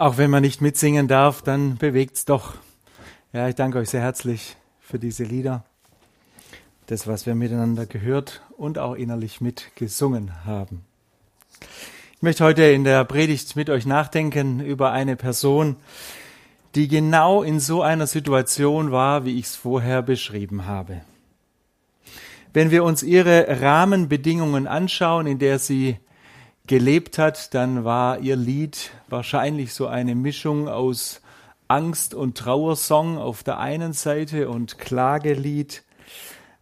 Auch wenn man nicht mitsingen darf, dann bewegt's doch. Ja, ich danke euch sehr herzlich für diese Lieder, das, was wir miteinander gehört und auch innerlich mitgesungen haben. Ich möchte heute in der Predigt mit euch nachdenken über eine Person, die genau in so einer Situation war, wie ich es vorher beschrieben habe. Wenn wir uns ihre Rahmenbedingungen anschauen, in der sie gelebt hat, dann war ihr Lied wahrscheinlich so eine Mischung aus Angst- und Trauersong auf der einen Seite und Klagelied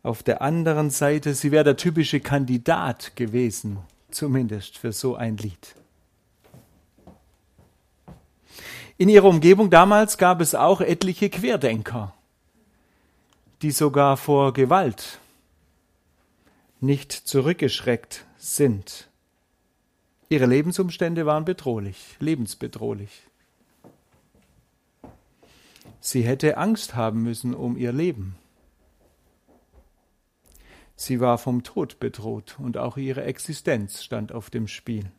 auf der anderen Seite. Sie wäre der typische Kandidat gewesen, zumindest für so ein Lied. In ihrer Umgebung damals gab es auch etliche Querdenker, die sogar vor Gewalt nicht zurückgeschreckt sind. Ihre Lebensumstände waren bedrohlich, lebensbedrohlich. Sie hätte Angst haben müssen um ihr Leben. Sie war vom Tod bedroht und auch ihre Existenz stand auf dem Spiel.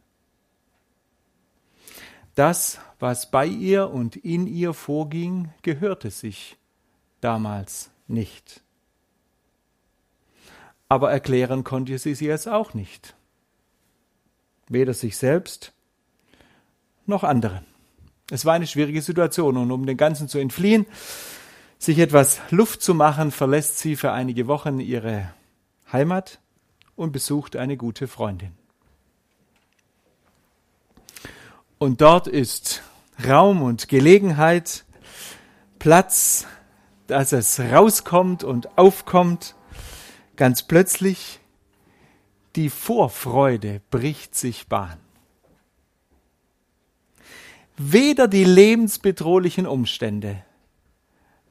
Das, was bei ihr und in ihr vorging, gehörte sich damals nicht. Aber erklären konnte sie es auch nicht weder sich selbst noch anderen. Es war eine schwierige Situation und um dem Ganzen zu entfliehen, sich etwas Luft zu machen, verlässt sie für einige Wochen ihre Heimat und besucht eine gute Freundin. Und dort ist Raum und Gelegenheit, Platz, dass es rauskommt und aufkommt. Ganz plötzlich die Vorfreude bricht sich Bahn. Weder die lebensbedrohlichen Umstände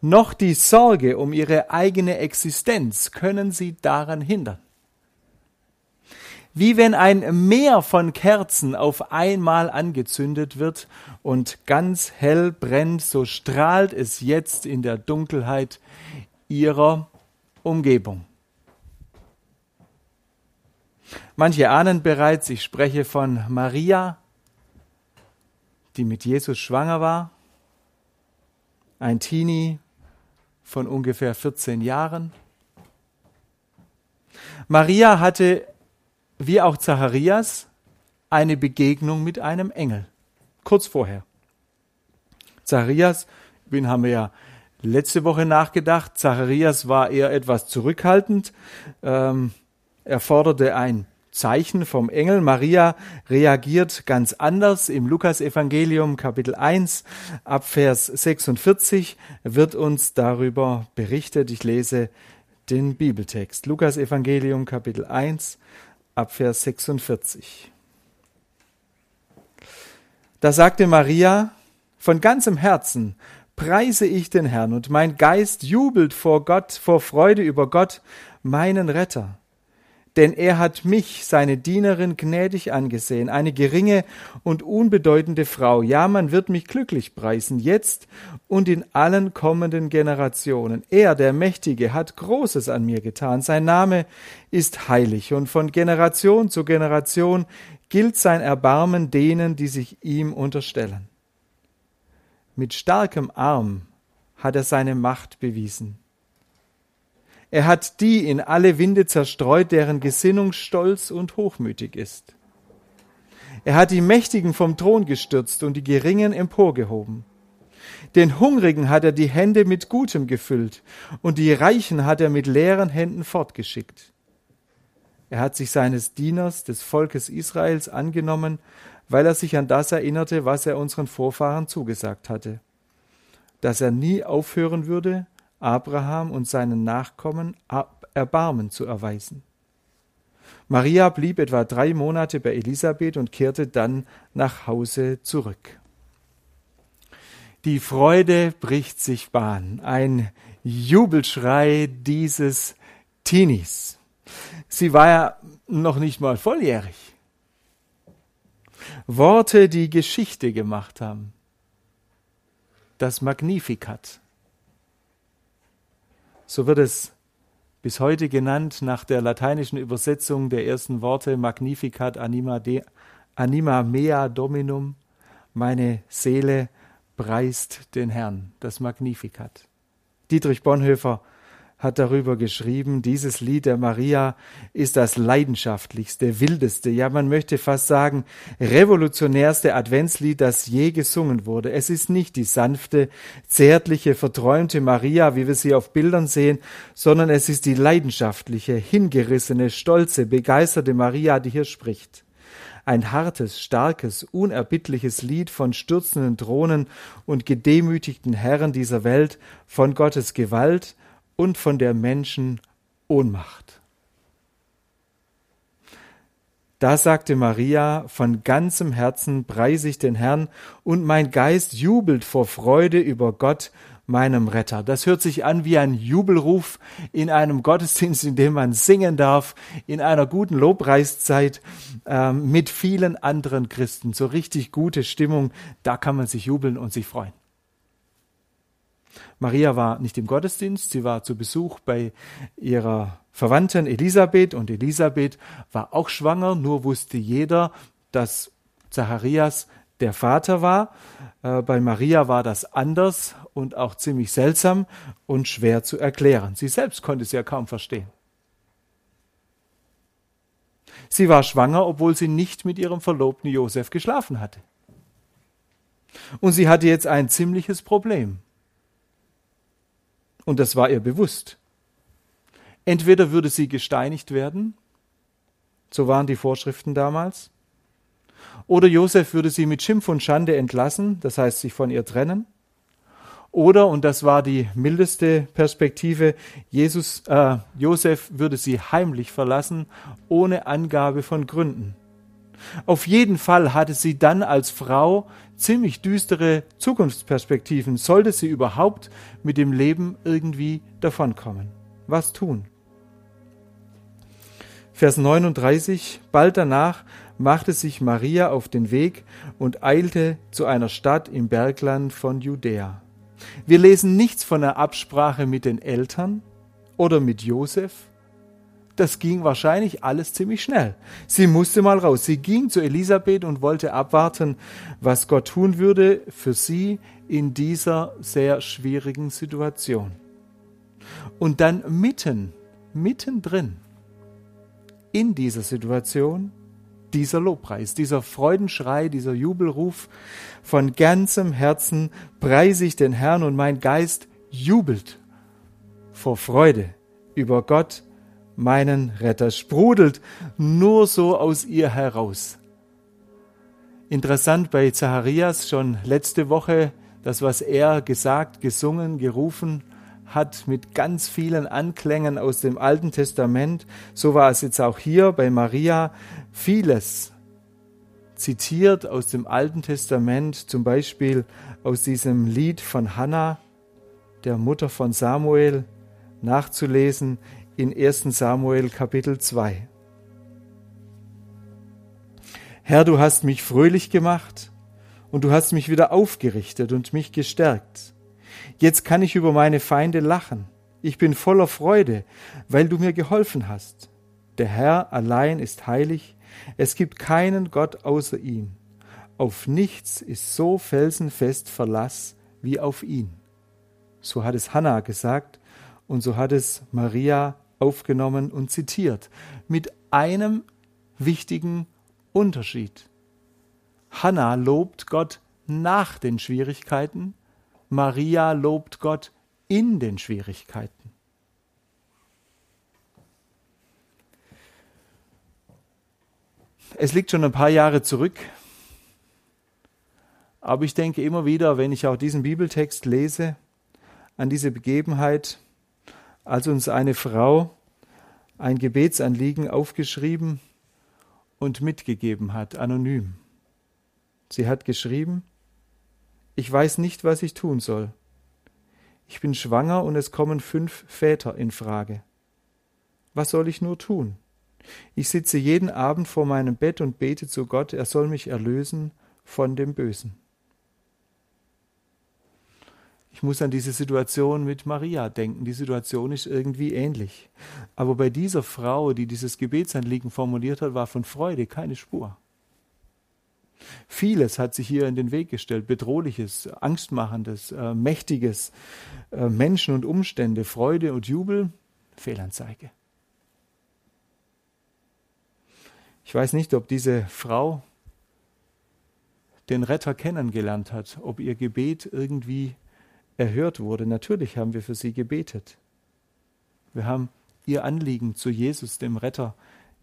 noch die Sorge um ihre eigene Existenz können sie daran hindern. Wie wenn ein Meer von Kerzen auf einmal angezündet wird und ganz hell brennt, so strahlt es jetzt in der Dunkelheit ihrer Umgebung. Manche ahnen bereits, ich spreche von Maria, die mit Jesus schwanger war, ein Teenie von ungefähr 14 Jahren. Maria hatte, wie auch Zacharias, eine Begegnung mit einem Engel, kurz vorher. Zacharias, ihn haben wir ja letzte Woche nachgedacht, Zacharias war eher etwas zurückhaltend. Ähm, er forderte ein Zeichen vom Engel. Maria reagiert ganz anders. Im Lukasevangelium Kapitel 1 ab Vers 46 wird uns darüber berichtet. Ich lese den Bibeltext. Lukasevangelium Kapitel 1 ab Vers 46. Da sagte Maria, von ganzem Herzen preise ich den Herrn und mein Geist jubelt vor Gott, vor Freude über Gott, meinen Retter denn er hat mich, seine Dienerin, gnädig angesehen, eine geringe und unbedeutende Frau. Ja, man wird mich glücklich preisen, jetzt und in allen kommenden Generationen. Er, der Mächtige, hat Großes an mir getan. Sein Name ist heilig, und von Generation zu Generation gilt sein Erbarmen denen, die sich ihm unterstellen. Mit starkem Arm hat er seine Macht bewiesen. Er hat die in alle Winde zerstreut, deren Gesinnung stolz und hochmütig ist. Er hat die Mächtigen vom Thron gestürzt und die Geringen emporgehoben. Den Hungrigen hat er die Hände mit Gutem gefüllt und die Reichen hat er mit leeren Händen fortgeschickt. Er hat sich seines Dieners, des Volkes Israels, angenommen, weil er sich an das erinnerte, was er unseren Vorfahren zugesagt hatte, dass er nie aufhören würde, Abraham und seinen Nachkommen Erbarmen zu erweisen. Maria blieb etwa drei Monate bei Elisabeth und kehrte dann nach Hause zurück. Die Freude bricht sich Bahn, ein Jubelschrei dieses Teenies. Sie war ja noch nicht mal volljährig. Worte, die Geschichte gemacht haben. Das Magnificat so wird es bis heute genannt nach der lateinischen Übersetzung der ersten Worte Magnificat anima, de, anima mea dominum, meine Seele preist den Herrn, das Magnificat. Dietrich Bonhoeffer hat darüber geschrieben, dieses Lied der Maria ist das leidenschaftlichste, wildeste, ja man möchte fast sagen, revolutionärste Adventslied, das je gesungen wurde. Es ist nicht die sanfte, zärtliche, verträumte Maria, wie wir sie auf Bildern sehen, sondern es ist die leidenschaftliche, hingerissene, stolze, begeisterte Maria, die hier spricht ein hartes, starkes, unerbittliches Lied von stürzenden Thronen und gedemütigten Herren dieser Welt, von Gottes Gewalt und von der Menschen Ohnmacht. Da sagte Maria, von ganzem Herzen preise ich den Herrn, und mein Geist jubelt vor Freude über Gott, meinem Retter. Das hört sich an wie ein Jubelruf in einem Gottesdienst, in dem man singen darf, in einer guten Lobpreiszeit äh, mit vielen anderen Christen. So richtig gute Stimmung, da kann man sich jubeln und sich freuen. Maria war nicht im Gottesdienst, sie war zu Besuch bei ihrer Verwandten Elisabeth und Elisabeth war auch schwanger, nur wusste jeder, dass Zacharias der Vater war. Äh, bei Maria war das anders und auch ziemlich seltsam und schwer zu erklären. Sie selbst konnte es ja kaum verstehen. Sie war schwanger, obwohl sie nicht mit ihrem Verlobten Josef geschlafen hatte. Und sie hatte jetzt ein ziemliches Problem. Und das war ihr bewusst. Entweder würde sie gesteinigt werden, so waren die Vorschriften damals, oder Josef würde sie mit Schimpf und Schande entlassen, das heißt sich von ihr trennen, oder, und das war die mildeste Perspektive, Jesus, äh, Josef würde sie heimlich verlassen, ohne Angabe von Gründen. Auf jeden Fall hatte sie dann als Frau ziemlich düstere Zukunftsperspektiven, sollte sie überhaupt mit dem Leben irgendwie davonkommen. Was tun? Vers 39, bald danach machte sich Maria auf den Weg und eilte zu einer Stadt im Bergland von Judäa. Wir lesen nichts von der Absprache mit den Eltern oder mit Josef das ging wahrscheinlich alles ziemlich schnell. Sie musste mal raus. Sie ging zu Elisabeth und wollte abwarten, was Gott tun würde für sie in dieser sehr schwierigen Situation. Und dann mitten, mittendrin in dieser Situation dieser Lobpreis, dieser Freudenschrei, dieser Jubelruf von ganzem Herzen preise ich den Herrn und mein Geist jubelt vor Freude über Gott, meinen Retter, sprudelt nur so aus ihr heraus. Interessant bei Zacharias schon letzte Woche, das, was er gesagt, gesungen, gerufen hat, mit ganz vielen Anklängen aus dem Alten Testament, so war es jetzt auch hier bei Maria, vieles zitiert aus dem Alten Testament, zum Beispiel aus diesem Lied von Hannah, der Mutter von Samuel, nachzulesen in 1 Samuel Kapitel 2. Herr, du hast mich fröhlich gemacht und du hast mich wieder aufgerichtet und mich gestärkt. Jetzt kann ich über meine Feinde lachen. Ich bin voller Freude, weil du mir geholfen hast. Der Herr allein ist heilig, es gibt keinen Gott außer ihm. Auf nichts ist so felsenfest Verlass wie auf ihn. So hat es Hannah gesagt und so hat es Maria aufgenommen und zitiert, mit einem wichtigen Unterschied. Hannah lobt Gott nach den Schwierigkeiten, Maria lobt Gott in den Schwierigkeiten. Es liegt schon ein paar Jahre zurück, aber ich denke immer wieder, wenn ich auch diesen Bibeltext lese, an diese Begebenheit, als uns eine Frau ein Gebetsanliegen aufgeschrieben und mitgegeben hat, anonym. Sie hat geschrieben, ich weiß nicht, was ich tun soll. Ich bin schwanger und es kommen fünf Väter in Frage. Was soll ich nur tun? Ich sitze jeden Abend vor meinem Bett und bete zu Gott, er soll mich erlösen von dem Bösen. Ich muss an diese Situation mit Maria denken. Die Situation ist irgendwie ähnlich. Aber bei dieser Frau, die dieses Gebetsanliegen formuliert hat, war von Freude keine Spur. Vieles hat sich hier in den Weg gestellt, bedrohliches, angstmachendes, äh, mächtiges, äh, Menschen und Umstände, Freude und Jubel, Fehlanzeige. Ich weiß nicht, ob diese Frau den Retter kennengelernt hat, ob ihr Gebet irgendwie erhört wurde. Natürlich haben wir für sie gebetet. Wir haben ihr Anliegen zu Jesus, dem Retter,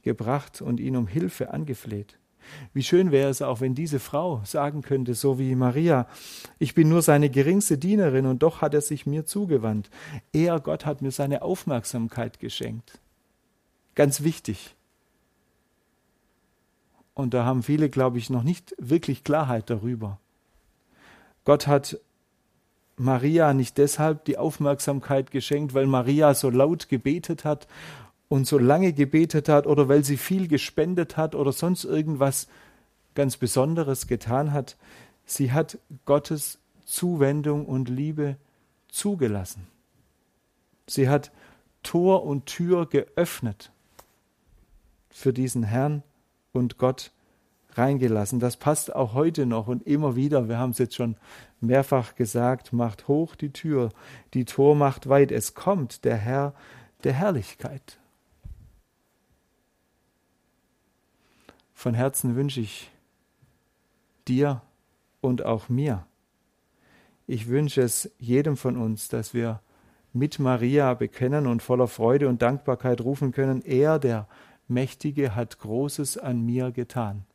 gebracht und ihn um Hilfe angefleht. Wie schön wäre es auch, wenn diese Frau sagen könnte, so wie Maria, ich bin nur seine geringste Dienerin und doch hat er sich mir zugewandt. Er, Gott, hat mir seine Aufmerksamkeit geschenkt. Ganz wichtig. Und da haben viele, glaube ich, noch nicht wirklich Klarheit darüber. Gott hat Maria nicht deshalb die Aufmerksamkeit geschenkt, weil Maria so laut gebetet hat und so lange gebetet hat oder weil sie viel gespendet hat oder sonst irgendwas ganz Besonderes getan hat. Sie hat Gottes Zuwendung und Liebe zugelassen. Sie hat Tor und Tür geöffnet für diesen Herrn und Gott reingelassen. Das passt auch heute noch und immer wieder. Wir haben es jetzt schon mehrfach gesagt. Macht hoch die Tür, die Tor macht weit. Es kommt der Herr der Herrlichkeit. Von Herzen wünsche ich dir und auch mir. Ich wünsche es jedem von uns, dass wir mit Maria bekennen und voller Freude und Dankbarkeit rufen können, er, der Mächtige hat Großes an mir getan.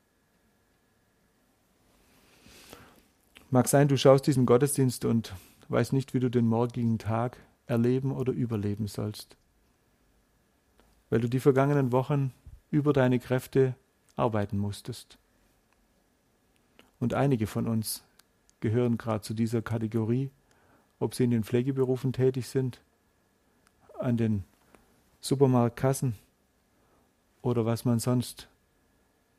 Mag sein, du schaust diesen Gottesdienst und weißt nicht, wie du den morgigen Tag erleben oder überleben sollst, weil du die vergangenen Wochen über deine Kräfte arbeiten musstest. Und einige von uns gehören gerade zu dieser Kategorie, ob sie in den Pflegeberufen tätig sind, an den Supermarktkassen oder was man sonst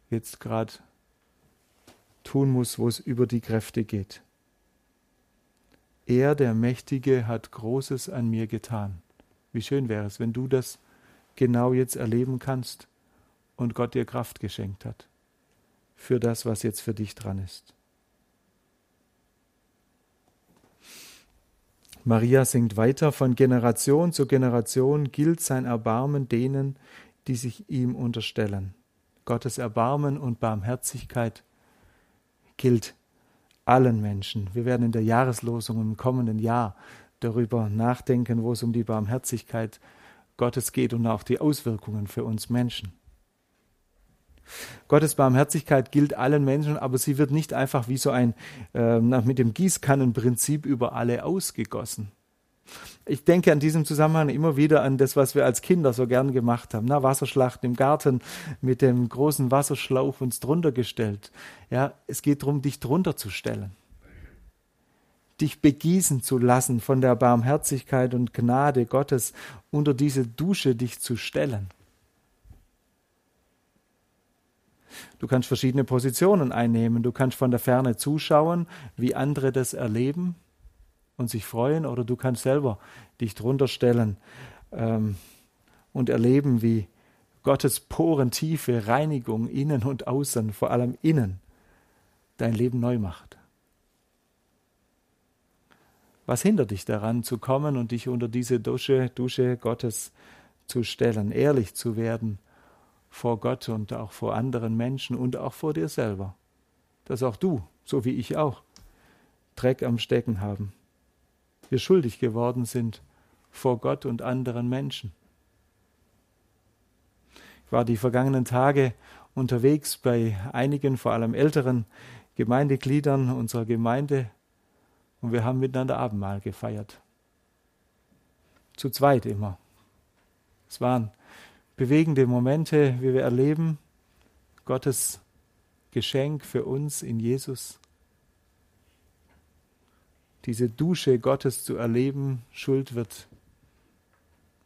jetzt gerade tun muss, wo es über die Kräfte geht. Er, der Mächtige, hat Großes an mir getan. Wie schön wäre es, wenn du das genau jetzt erleben kannst und Gott dir Kraft geschenkt hat für das, was jetzt für dich dran ist. Maria singt weiter, von Generation zu Generation gilt sein Erbarmen denen, die sich ihm unterstellen. Gottes Erbarmen und Barmherzigkeit gilt allen Menschen. Wir werden in der Jahreslosung im kommenden Jahr darüber nachdenken, wo es um die Barmherzigkeit Gottes geht und auch die Auswirkungen für uns Menschen. Gottes Barmherzigkeit gilt allen Menschen, aber sie wird nicht einfach wie so ein äh, mit dem Gießkannenprinzip über alle ausgegossen. Ich denke an diesem Zusammenhang immer wieder an das, was wir als Kinder so gern gemacht haben. Na, Wasserschlachten im Garten mit dem großen Wasserschlauch uns drunter gestellt. Ja, es geht darum, dich drunter zu stellen. Dich begießen zu lassen von der Barmherzigkeit und Gnade Gottes, unter diese Dusche dich zu stellen. Du kannst verschiedene Positionen einnehmen. Du kannst von der Ferne zuschauen, wie andere das erleben und sich freuen, oder du kannst selber dich drunter stellen ähm, und erleben, wie Gottes porentiefe Reinigung innen und außen, vor allem innen, dein Leben neu macht. Was hindert dich daran, zu kommen und dich unter diese Dusche, Dusche Gottes zu stellen, ehrlich zu werden vor Gott und auch vor anderen Menschen und auch vor dir selber? Dass auch du, so wie ich auch, Dreck am Stecken haben wir schuldig geworden sind vor Gott und anderen Menschen. Ich war die vergangenen Tage unterwegs bei einigen, vor allem älteren Gemeindegliedern unserer Gemeinde und wir haben miteinander Abendmahl gefeiert. Zu zweit immer. Es waren bewegende Momente, wie wir erleben, Gottes Geschenk für uns in Jesus diese Dusche Gottes zu erleben, Schuld wird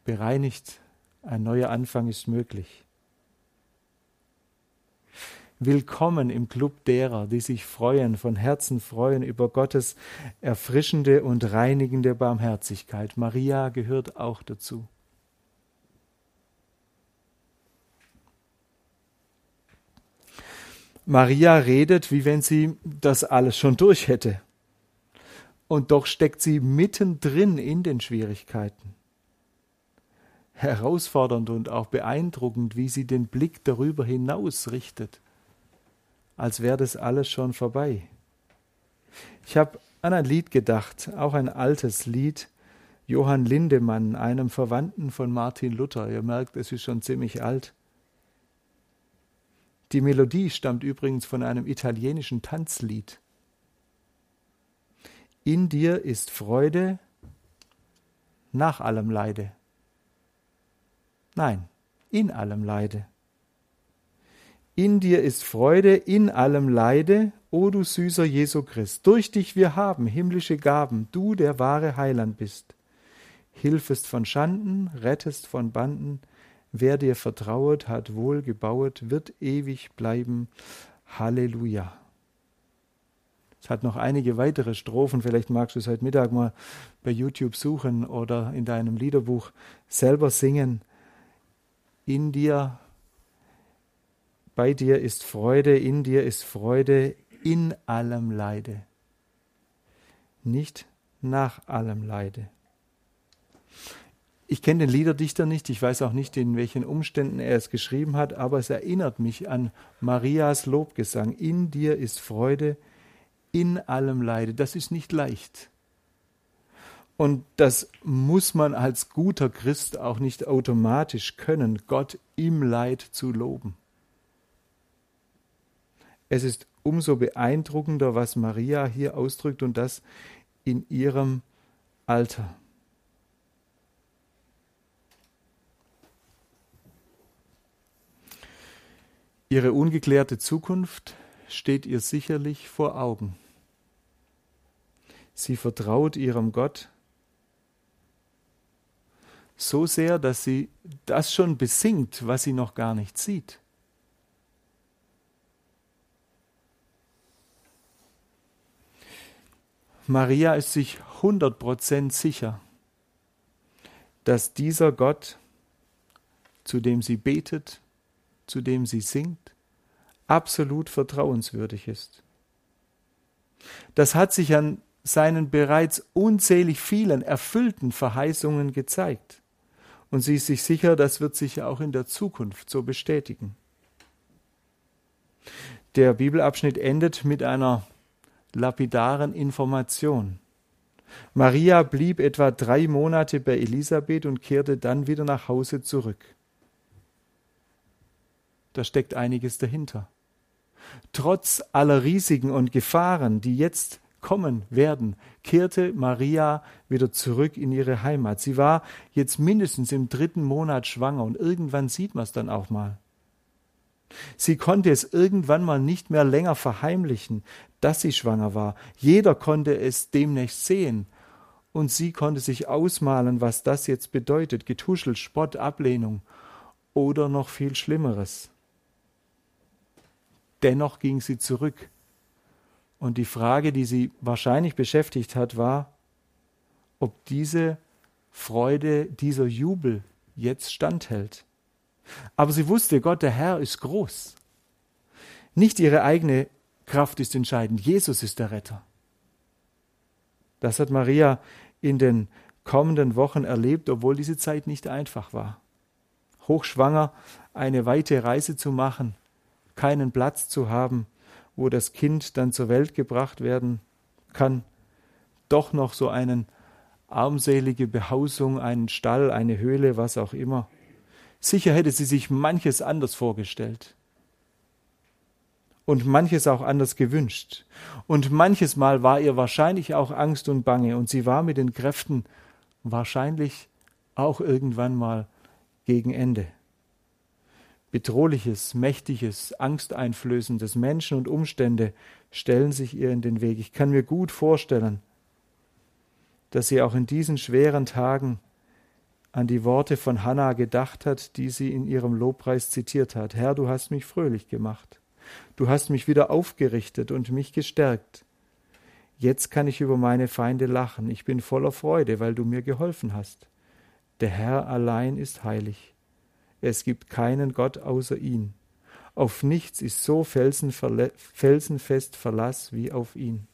bereinigt, ein neuer Anfang ist möglich. Willkommen im Club derer, die sich freuen, von Herzen freuen über Gottes erfrischende und reinigende Barmherzigkeit. Maria gehört auch dazu. Maria redet, wie wenn sie das alles schon durch hätte. Und doch steckt sie mittendrin in den Schwierigkeiten. Herausfordernd und auch beeindruckend, wie sie den Blick darüber hinaus richtet, als wäre das alles schon vorbei. Ich habe an ein Lied gedacht, auch ein altes Lied, Johann Lindemann, einem Verwandten von Martin Luther. Ihr merkt, es ist schon ziemlich alt. Die Melodie stammt übrigens von einem italienischen Tanzlied. In dir ist Freude nach allem Leide. Nein, in allem Leide. In dir ist Freude in allem Leide, o du süßer Jesu Christ. Durch dich wir haben himmlische Gaben, du der wahre Heiland bist hilfest von Schanden, rettest von Banden. Wer dir vertrauet, hat wohl gebauet, wird ewig bleiben. Halleluja. Es hat noch einige weitere Strophen, vielleicht magst du es heute Mittag mal bei YouTube suchen oder in deinem Liederbuch selber singen. In dir, bei dir ist Freude, in dir ist Freude, in allem Leide. Nicht nach allem Leide. Ich kenne den Liederdichter nicht, ich weiß auch nicht, in welchen Umständen er es geschrieben hat, aber es erinnert mich an Marias Lobgesang. In dir ist Freude, in allem Leide. Das ist nicht leicht. Und das muss man als guter Christ auch nicht automatisch können, Gott im Leid zu loben. Es ist umso beeindruckender, was Maria hier ausdrückt und das in ihrem Alter. Ihre ungeklärte Zukunft steht ihr sicherlich vor Augen. Sie vertraut ihrem Gott so sehr, dass sie das schon besingt, was sie noch gar nicht sieht. Maria ist sich 100% sicher, dass dieser Gott, zu dem sie betet, zu dem sie singt, absolut vertrauenswürdig ist. Das hat sich an seinen bereits unzählig vielen erfüllten Verheißungen gezeigt. Und sie ist sich sicher, das wird sich auch in der Zukunft so bestätigen. Der Bibelabschnitt endet mit einer lapidaren Information. Maria blieb etwa drei Monate bei Elisabeth und kehrte dann wieder nach Hause zurück da steckt einiges dahinter. Trotz aller Risiken und Gefahren, die jetzt kommen werden, kehrte Maria wieder zurück in ihre Heimat. Sie war jetzt mindestens im dritten Monat schwanger und irgendwann sieht man es dann auch mal. Sie konnte es irgendwann mal nicht mehr länger verheimlichen, dass sie schwanger war. Jeder konnte es demnächst sehen. Und sie konnte sich ausmalen, was das jetzt bedeutet. Getuschel, Spott, Ablehnung oder noch viel Schlimmeres. Dennoch ging sie zurück. Und die Frage, die sie wahrscheinlich beschäftigt hat, war, ob diese Freude, dieser Jubel jetzt standhält. Aber sie wusste, Gott, der Herr ist groß. Nicht ihre eigene Kraft ist entscheidend, Jesus ist der Retter. Das hat Maria in den kommenden Wochen erlebt, obwohl diese Zeit nicht einfach war. Hochschwanger eine weite Reise zu machen, keinen Platz zu haben, wo das Kind dann zur Welt gebracht werden kann, doch noch so einen armselige Behausung, einen Stall, eine Höhle, was auch immer. Sicher hätte sie sich manches anders vorgestellt und manches auch anders gewünscht. Und manches Mal war ihr wahrscheinlich auch Angst und Bange und sie war mit den Kräften wahrscheinlich auch irgendwann mal gegen Ende. Bedrohliches, mächtiges, angsteinflößendes Menschen und Umstände stellen sich ihr in den Weg. Ich kann mir gut vorstellen, dass sie auch in diesen schweren Tagen an die Worte von Hannah gedacht hat, die sie in ihrem Lobpreis zitiert hat. Herr, du hast mich fröhlich gemacht. Du hast mich wieder aufgerichtet und mich gestärkt. Jetzt kann ich über meine Feinde lachen. Ich bin voller Freude, weil du mir geholfen hast. Der Herr allein ist heilig. Es gibt keinen Gott außer ihn. Auf nichts ist so felsenfest Verlass wie auf ihn.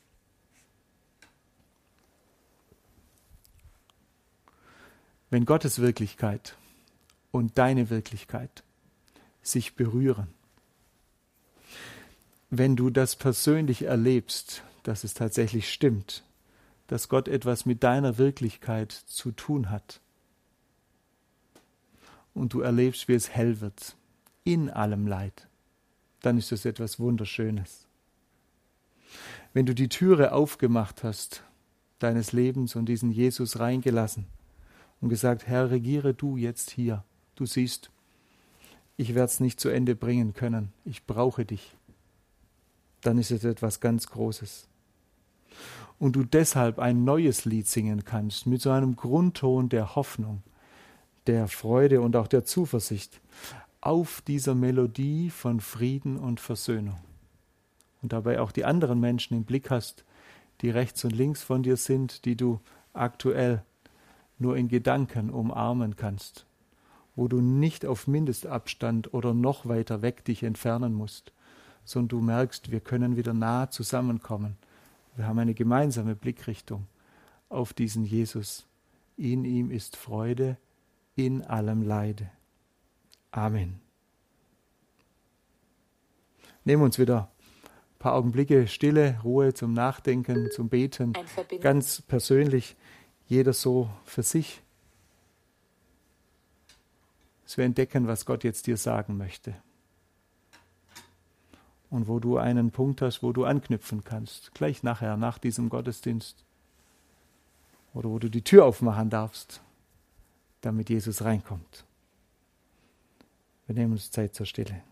Wenn Gottes Wirklichkeit und deine Wirklichkeit sich berühren, wenn du das persönlich erlebst, dass es tatsächlich stimmt, dass Gott etwas mit deiner Wirklichkeit zu tun hat, und du erlebst, wie es hell wird, in allem Leid, dann ist das etwas Wunderschönes. Wenn du die Türe aufgemacht hast deines Lebens und diesen Jesus reingelassen und gesagt, Herr, regiere du jetzt hier, du siehst, ich werde es nicht zu Ende bringen können, ich brauche dich, dann ist es etwas ganz Großes. Und du deshalb ein neues Lied singen kannst mit so einem Grundton der Hoffnung, der Freude und auch der Zuversicht auf dieser Melodie von Frieden und Versöhnung. Und dabei auch die anderen Menschen im Blick hast, die rechts und links von dir sind, die du aktuell nur in Gedanken umarmen kannst, wo du nicht auf Mindestabstand oder noch weiter weg dich entfernen musst, sondern du merkst, wir können wieder nah zusammenkommen. Wir haben eine gemeinsame Blickrichtung auf diesen Jesus. In ihm ist Freude, in allem Leide. Amen. Nehmen wir uns wieder ein paar Augenblicke Stille, Ruhe zum Nachdenken, zum Beten, ganz persönlich, jeder so für sich. Dass wir entdecken, was Gott jetzt dir sagen möchte. Und wo du einen Punkt hast, wo du anknüpfen kannst, gleich nachher, nach diesem Gottesdienst. Oder wo du die Tür aufmachen darfst damit Jesus reinkommt. Wir nehmen uns Zeit zur Stille.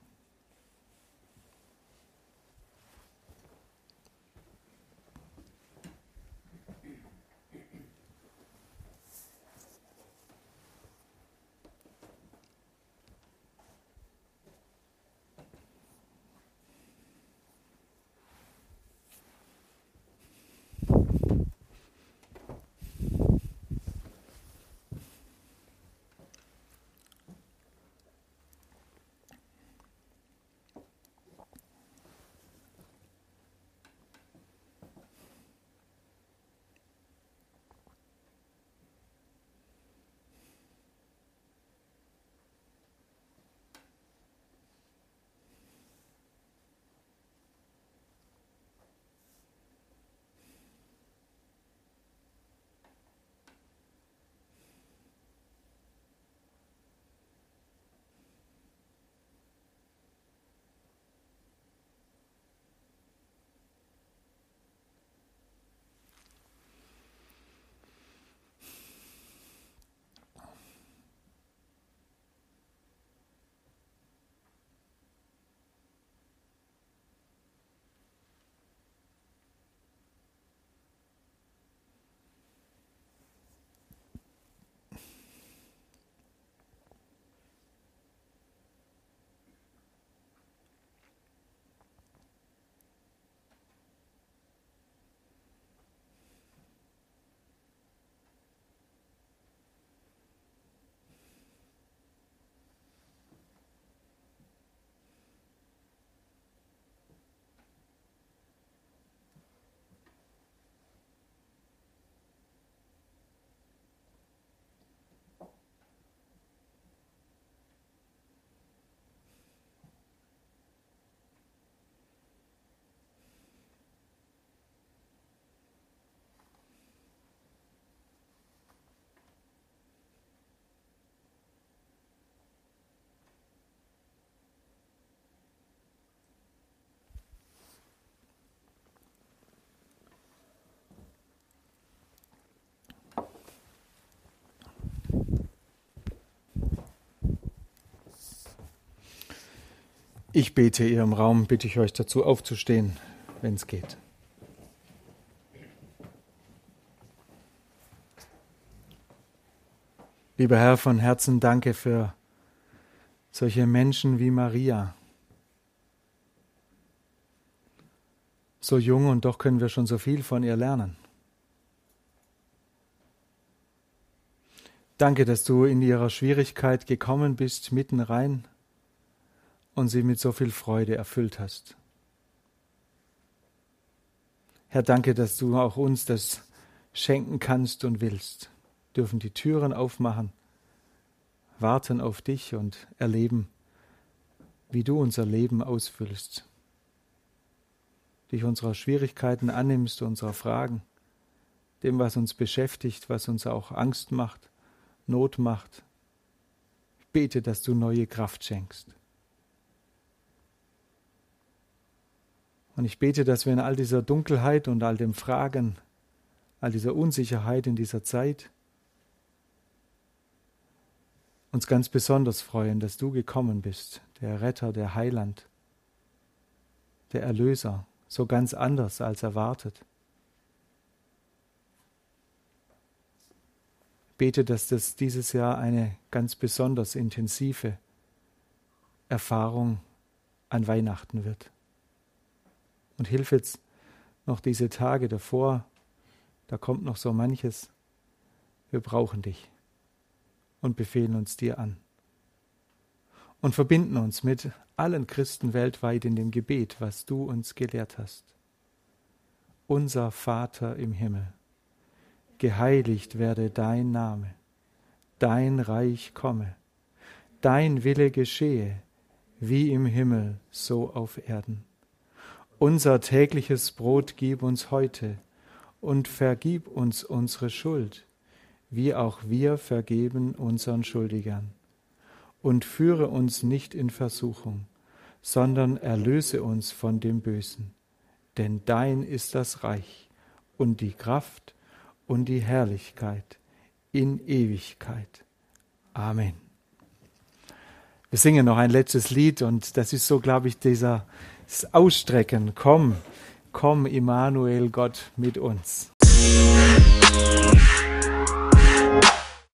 Ich bete ihr im Raum, bitte ich euch dazu aufzustehen, wenn es geht. Lieber Herr, von Herzen danke für solche Menschen wie Maria. So jung und doch können wir schon so viel von ihr lernen. Danke, dass du in ihrer Schwierigkeit gekommen bist, mitten rein und sie mit so viel Freude erfüllt hast. Herr, danke, dass du auch uns das schenken kannst und willst. Wir dürfen die Türen aufmachen, warten auf dich und erleben, wie du unser Leben ausfüllst. Dich unserer Schwierigkeiten annimmst, unserer Fragen, dem, was uns beschäftigt, was uns auch Angst macht, Not macht. Ich bete, dass du neue Kraft schenkst. Und ich bete, dass wir in all dieser Dunkelheit und all dem Fragen, all dieser Unsicherheit in dieser Zeit uns ganz besonders freuen, dass du gekommen bist, der Retter, der Heiland, der Erlöser, so ganz anders als erwartet. bete, dass das dieses Jahr eine ganz besonders intensive Erfahrung an Weihnachten wird. Und hilf jetzt noch diese Tage davor, da kommt noch so manches. Wir brauchen dich und befehlen uns dir an. Und verbinden uns mit allen Christen weltweit in dem Gebet, was du uns gelehrt hast. Unser Vater im Himmel geheiligt werde dein Name, dein Reich komme, dein Wille geschehe, wie im Himmel, so auf Erden. Unser tägliches Brot gib uns heute und vergib uns unsere Schuld, wie auch wir vergeben unseren Schuldigern. Und führe uns nicht in Versuchung, sondern erlöse uns von dem Bösen. Denn dein ist das Reich und die Kraft und die Herrlichkeit in Ewigkeit. Amen. Wir singen noch ein letztes Lied und das ist so, glaube ich, dieser Ausstrecken. Komm, komm, Immanuel, Gott mit uns.